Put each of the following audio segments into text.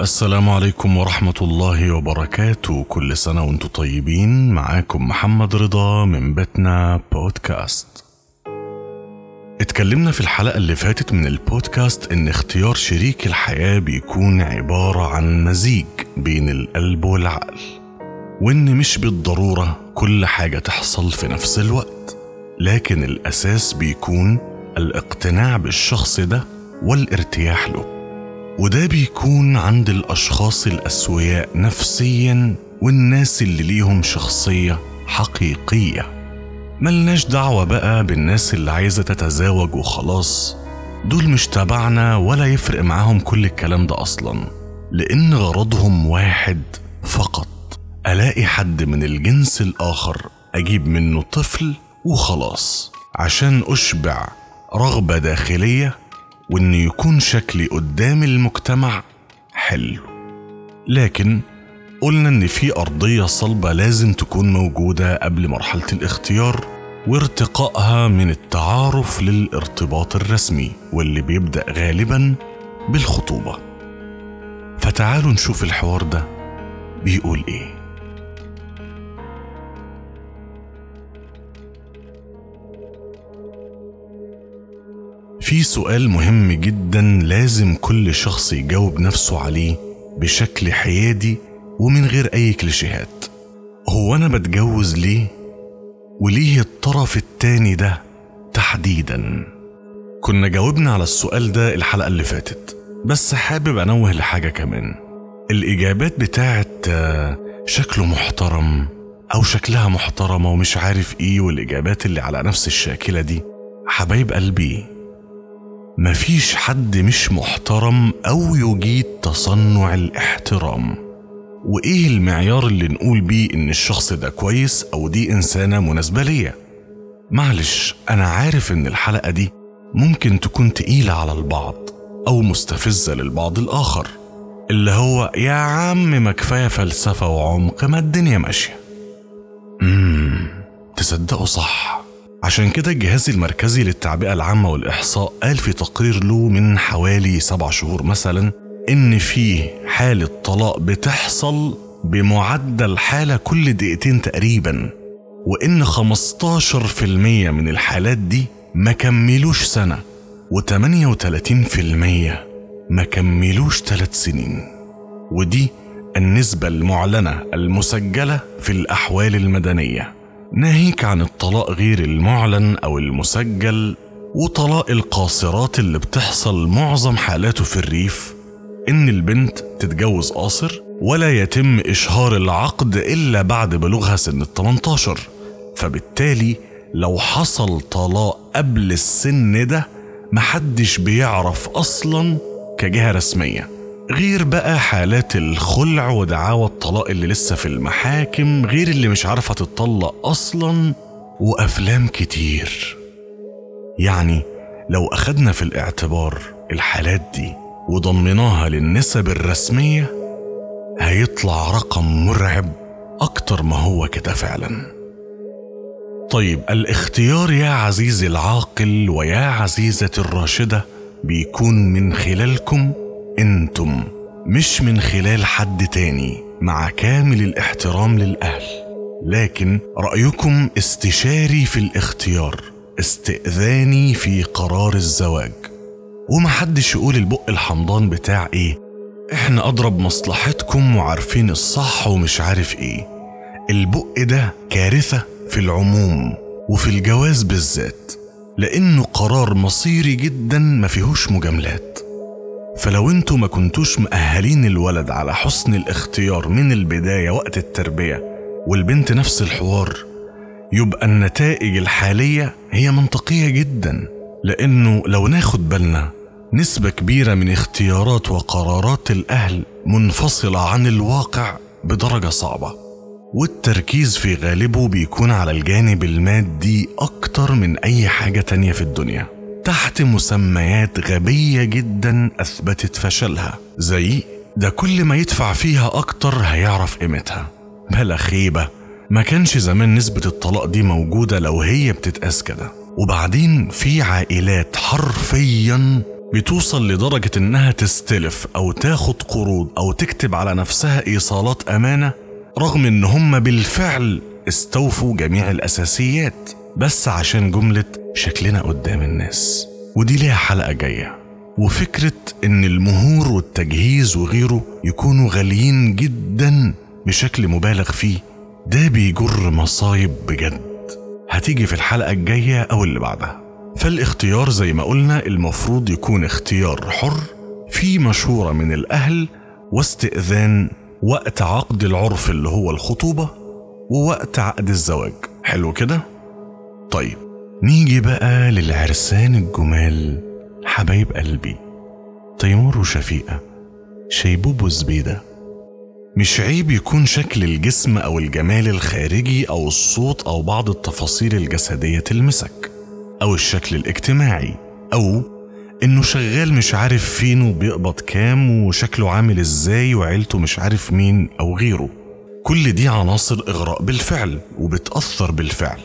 السلام عليكم ورحمة الله وبركاته. كل سنة وأنتم طيبين. معاكم محمد رضا من بيتنا بودكاست. اتكلمنا في الحلقة اللي فاتت من البودكاست إن اختيار شريك الحياة بيكون عبارة عن مزيج بين القلب والعقل وإن مش بالضرورة كل حاجة تحصل في نفس الوقت لكن الأساس بيكون الاقتناع بالشخص ده والارتياح له. وده بيكون عند الأشخاص الأسوياء نفسيا والناس اللي ليهم شخصية حقيقية. ملناش دعوة بقى بالناس اللي عايزة تتزاوج وخلاص. دول مش تبعنا ولا يفرق معاهم كل الكلام ده أصلا لأن غرضهم واحد فقط. ألاقي حد من الجنس الآخر أجيب منه طفل وخلاص عشان أشبع رغبة داخلية وإن يكون شكلي قدام المجتمع حلو. لكن قلنا إن في أرضية صلبة لازم تكون موجودة قبل مرحلة الاختيار وارتقائها من التعارف للارتباط الرسمي واللي بيبدأ غالبا بالخطوبة. فتعالوا نشوف الحوار ده بيقول إيه. في سؤال مهم جدا لازم كل شخص يجاوب نفسه عليه بشكل حيادي ومن غير أي كليشيهات. هو أنا بتجوز ليه؟ وليه الطرف التاني ده تحديدا؟ كنا جاوبنا على السؤال ده الحلقة اللي فاتت بس حابب أنوه لحاجة كمان. الإجابات بتاعت آه، شكله محترم أو شكلها محترمة ومش عارف إيه والإجابات اللي على نفس الشاكلة دي حبايب قلبي مفيش حد مش محترم أو يجيد تصنع الاحترام. وإيه المعيار اللي نقول بيه إن الشخص ده كويس أو دي إنسانة مناسبة ليا؟ معلش أنا عارف إن الحلقة دي ممكن تكون تقيلة على البعض أو مستفزة للبعض الآخر. اللي هو يا عم ما كفاية فلسفة وعمق ما الدنيا ماشية. تصدقوا صح. عشان كده الجهاز المركزي للتعبئة العامة والإحصاء قال في تقرير له من حوالي سبع شهور مثلا إن فيه حالة طلاق بتحصل بمعدل حالة كل دقيقتين تقريبا وإن 15% من الحالات دي ما كملوش سنة و38% ما كملوش ثلاث سنين. ودي النسبة المعلنة المسجلة في الأحوال المدنية. ناهيك عن الطلاق غير المعلن أو المسجل وطلاق القاصرات اللي بتحصل معظم حالاته في الريف. إن البنت تتجوز قاصر ولا يتم إشهار العقد إلا بعد بلوغها سن ال 18 فبالتالي لو حصل طلاق قبل السن ده محدش بيعرف أصلا كجهة رسمية. غير بقى حالات الخلع ودعاوى الطلاق اللي لسه في المحاكم غير اللي مش عارفة تتطلق أصلا وأفلام كتير. يعني لو أخدنا في الاعتبار الحالات دي وضمناها للنسب الرسمية هيطلع رقم مرعب أكتر ما هو كده فعلا. طيب الاختيار يا عزيزي العاقل ويا عزيزتي الراشدة بيكون من خلالكم؟ أنتم مش من خلال حد تاني مع كامل الاحترام للأهل. لكن رأيكم استشاري في الاختيار استئذاني في قرار الزواج. ومحدش يقول البق الحمضان بتاع إيه؟ إحنا أضرب مصلحتكم وعارفين الصح ومش عارف إيه. البق ده كارثة في العموم وفي الجواز بالذات لأنه قرار مصيري جدا ما فيهوش مجاملات. فلو أنتوا ما كنتوش مأهلين الولد على حسن الاختيار من البداية وقت التربية والبنت نفس الحوار يبقى النتائج الحالية هي منطقية جدا لأنه لو ناخد بالنا نسبة كبيرة من اختيارات وقرارات الأهل منفصلة عن الواقع بدرجة صعبة والتركيز في غالبه بيكون على الجانب المادي أكتر من أي حاجة تانية في الدنيا. تحت مسميات غبية جدا أثبتت فشلها. زي ده كل ما يدفع فيها أكتر هيعرف قيمتها. بلا خيبة ما كانش زمان نسبة الطلاق دي موجودة لو هي بتتقاس كده. وبعدين في عائلات حرفيا بتوصل لدرجة إنها تستلف أو تاخد قروض أو تكتب على نفسها إيصالات أمانة رغم إن هم بالفعل استوفوا جميع الأساسيات. بس عشان جملة شكلنا قدام الناس. ودي ليها حلقة جاية. وفكرة إن المهور والتجهيز وغيره يكونوا غاليين جدا بشكل مبالغ فيه ده بيجر مصايب بجد. هتيجي في الحلقة الجاية أو اللي بعدها. فالاختيار زي ما قلنا المفروض يكون اختيار حر في مشورة من الأهل واستئذان وقت عقد العرف اللي هو الخطوبة ووقت عقد الزواج. حلو كده؟ طيب. نيجي بقى للعرسان الجمال حبايب قلبي. تيمور وشفيقة شيبوب وزبيدة. مش عيب يكون شكل الجسم أو الجمال الخارجي أو الصوت أو بعض التفاصيل الجسدية تلمسك أو الشكل الاجتماعي أو إنه شغال مش عارف فين وبيقبض كام وشكله عامل إزاي وعيلته مش عارف مين أو غيره. كل دي عناصر إغراء بالفعل وبتأثر بالفعل.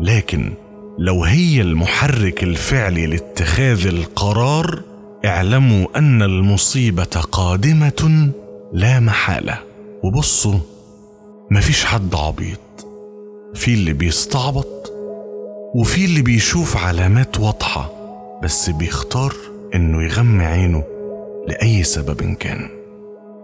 لكن لو هي المحرك الفعلي لاتخاذ القرار اعلموا أن المصيبة قادمة لا محالة. وبصوا مفيش حد عبيط. في اللي بيستعبط وفي اللي بيشوف علامات واضحة بس بيختار إنه يغمي عينه لأي سبب كان.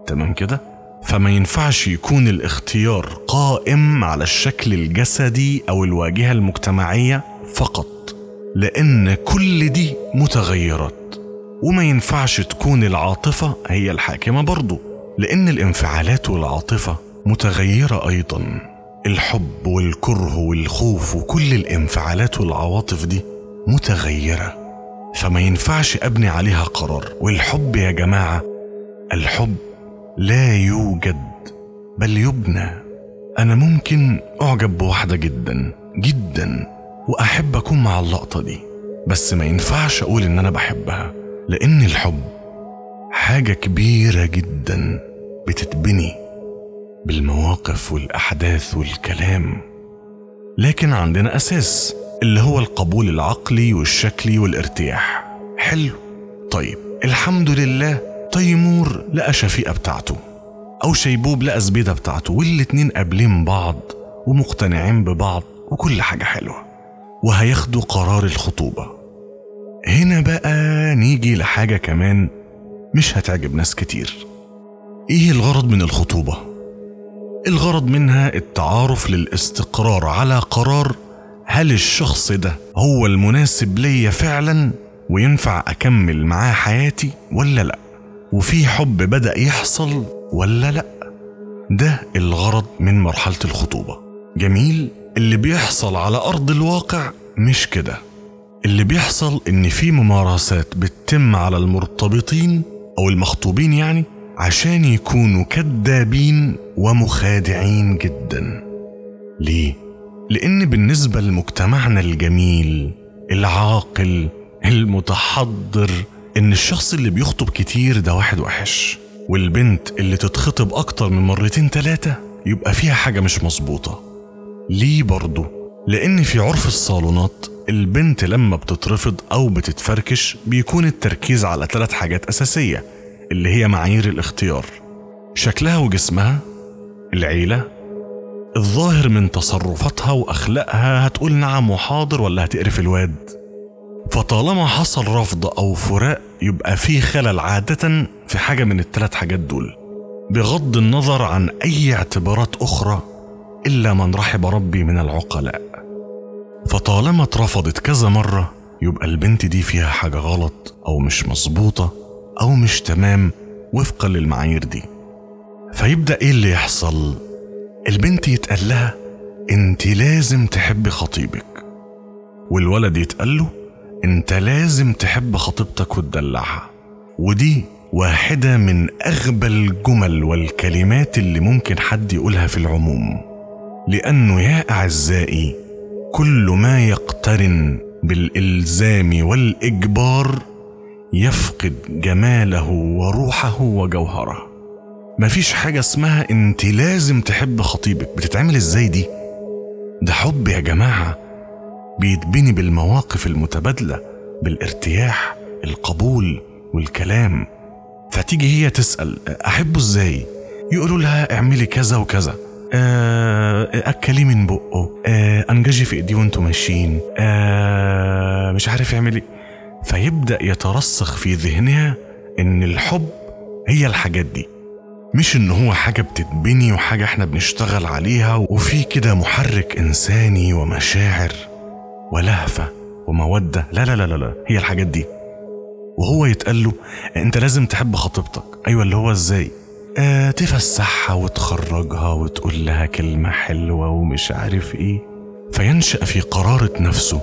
تمام كده؟ فما ينفعش يكون الاختيار قائم على الشكل الجسدي أو الواجهة المجتمعية فقط لأن كل دي متغيرات. وما ينفعش تكون العاطفة هي الحاكمة برضه لأن الانفعالات والعاطفة متغيرة أيضا. الحب والكره والخوف وكل الانفعالات والعواطف دي متغيرة. فما ينفعش أبني عليها قرار. والحب يا جماعة الحب لا يوجد بل يبنى. أنا ممكن أعجب بواحدة جدا جدا. واحب اكون مع اللقطة دي. بس ما ينفعش أقول إن أنا بحبها لأن الحب حاجة كبيرة جدا بتتبني بالمواقف والأحداث والكلام. لكن عندنا أساس اللي هو القبول العقلي والشكلي والارتياح. حلو. طيب الحمد لله تيمور لقى شفيقة بتاعته أو شيبوب لقى زبيدة بتاعته والاتنين قابلين بعض ومقتنعين ببعض وكل حاجة حلوة. وهياخدوا قرار الخطوبة. هنا بقى نيجي لحاجة كمان مش هتعجب ناس كتير. إيه الغرض من الخطوبة؟ الغرض منها التعارف للاستقرار على قرار هل الشخص ده هو المناسب ليا فعلا وينفع أكمل معاه حياتي ولا لأ؟ وفي حب بدأ يحصل ولا لأ؟ ده الغرض من مرحلة الخطوبة. جميل؟ اللي بيحصل على أرض الواقع مش كده. اللي بيحصل إن في ممارسات بتتم على المرتبطين أو المخطوبين يعني عشان يكونوا كذابين ومخادعين جدا. ليه؟ لأن بالنسبة لمجتمعنا الجميل العاقل المتحضر إن الشخص اللي بيخطب كتير ده واحد وحش والبنت اللي تتخطب أكتر من مرتين تلاتة يبقى فيها حاجة مش مظبوطة. ليه برضه؟ لأن في عرف الصالونات البنت لما بتترفض أو بتتفركش بيكون التركيز على ثلاث حاجات أساسية اللي هي معايير الاختيار. شكلها وجسمها العيلة الظاهر من تصرفاتها وأخلاقها هتقول نعم وحاضر ولا هتقرف الواد. فطالما حصل رفض أو فراق يبقى في خلل عادة في حاجة من الثلاث حاجات دول. بغض النظر عن أي اعتبارات أخرى إلا من رحب ربي من العقلاء. فطالما اترفضت كذا مرة يبقى البنت دي فيها حاجة غلط أو مش مظبوطة أو مش تمام وفقا للمعايير دي. فيبدأ إيه اللي يحصل؟ البنت يتقال لها أنت لازم تحبي خطيبك. والولد يتقال له أنت لازم تحب خطيبتك وتدلعها. ودي واحدة من أغبى الجمل والكلمات اللي ممكن حد يقولها في العموم. لأنه يا أعزائي كل ما يقترن بالإلزام والإجبار يفقد جماله وروحه وجوهره. مفيش حاجة اسمها أنت لازم تحب خطيبك. بتتعمل إزاي دي؟ ده حب يا جماعة بيتبني بالمواقف المتبادلة بالارتياح القبول والكلام. فتيجي هي تسأل أحبه إزاي؟ يقولوا لها اعملي كذا وكذا. آه، أكلي من بقه. آه، أنججي في إيديه وأنتوا ماشيين. آه، مش عارف اعملي فيبدأ يترسخ في ذهنها إن الحب هي الحاجات دي. مش إن هو حاجة بتتبني وحاجة إحنا بنشتغل عليها وفي كده محرك إنساني ومشاعر ولهفة ومودة. لا لا لا لا, لا. هي الحاجات دي. وهو يتقال له أنت لازم تحب خطيبتك. أيوه اللي هو إزاي؟ آه تفسحها وتخرجها وتقول لها كلمة حلوة ومش عارف إيه. فينشأ في قرارة نفسه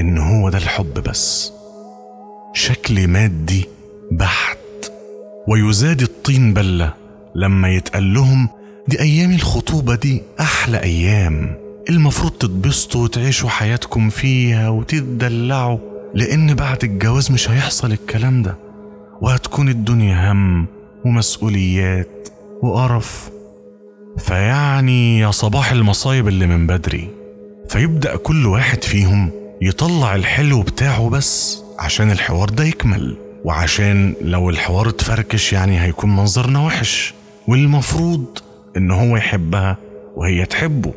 إن هو ده الحب بس. شكل مادي بحت. ويزاد الطين بلة لما يتقال لهم دي أيام الخطوبة دي أحلى أيام. المفروض تتبسطوا وتعيشوا حياتكم فيها وتتدلعوا لأن بعد الجواز مش هيحصل الكلام ده. وهتكون الدنيا هم. ومسؤوليات وقرف. فيعني يا صباح المصايب اللي من بدري. فيبدأ كل واحد فيهم يطلع الحلو بتاعه بس عشان الحوار ده يكمل. وعشان لو الحوار اتفركش يعني هيكون منظرنا وحش. والمفروض إن هو يحبها وهي تحبه.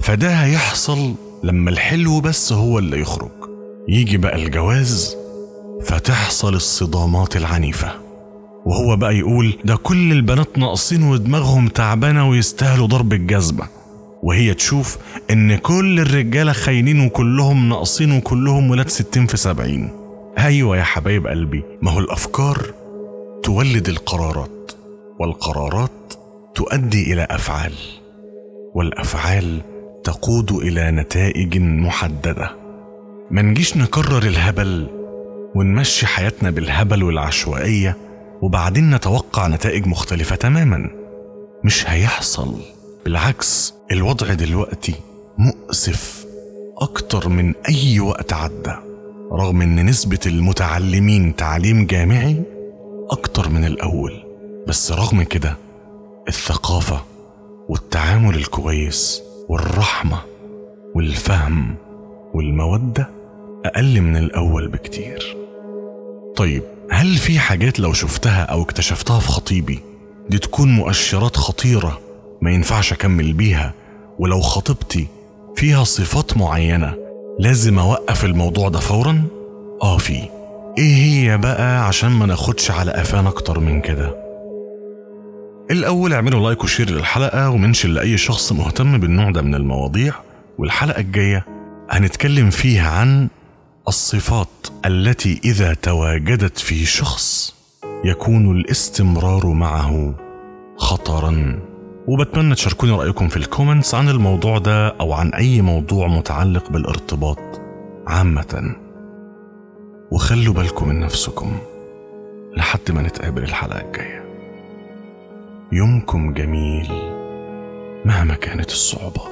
فده هيحصل لما الحلو بس هو اللي يخرج. يجي بقى الجواز فتحصل الصدامات العنيفة. وهو بقى يقول ده كل البنات ناقصين ودماغهم تعبانة ويستاهلوا ضرب الجزمة. وهي تشوف إن كل الرجالة خاينين وكلهم ناقصين وكلهم ولاد ستين في سبعين. أيوه يا حبايب قلبي ما هو الأفكار تولد القرارات والقرارات تؤدي إلى أفعال والأفعال تقود إلى نتائج محددة. ما نجيش نكرر الهبل ونمشي حياتنا بالهبل والعشوائية وبعدين نتوقع نتائج مختلفة تماما. مش هيحصل. بالعكس الوضع دلوقتي مؤسف أكتر من أي وقت عدى. رغم إن نسبة المتعلمين تعليم جامعي أكتر من الأول. بس رغم كده الثقافة والتعامل الكويس والرحمة والفهم والمودة أقل من الأول بكتير. طيب هل في حاجات لو شفتها أو اكتشفتها في خطيبي دي تكون مؤشرات خطيرة ما ينفعش أكمل بيها؟ ولو خطيبتي فيها صفات معينة لازم أوقف الموضوع ده فورا؟ آه في. إيه هي بقى عشان ما ناخدش على قفانا أكتر من كده؟ الأول اعملوا like و share للحلقة و mention لأي شخص مهتم بالنوع ده من المواضيع والحلقة الجاية هنتكلم فيها عن الصفات التي إذا تواجدت في شخص يكون الاستمرار معه خطرا. وبتمنى تشاركوني رأيكم في الكومنتس عن الموضوع ده أو عن أي موضوع متعلق بالارتباط عامة. وخلوا بالكم من نفسكم لحد ما نتقابل الحلقة الجاية. يومكم جميل مهما كانت الصعوبات.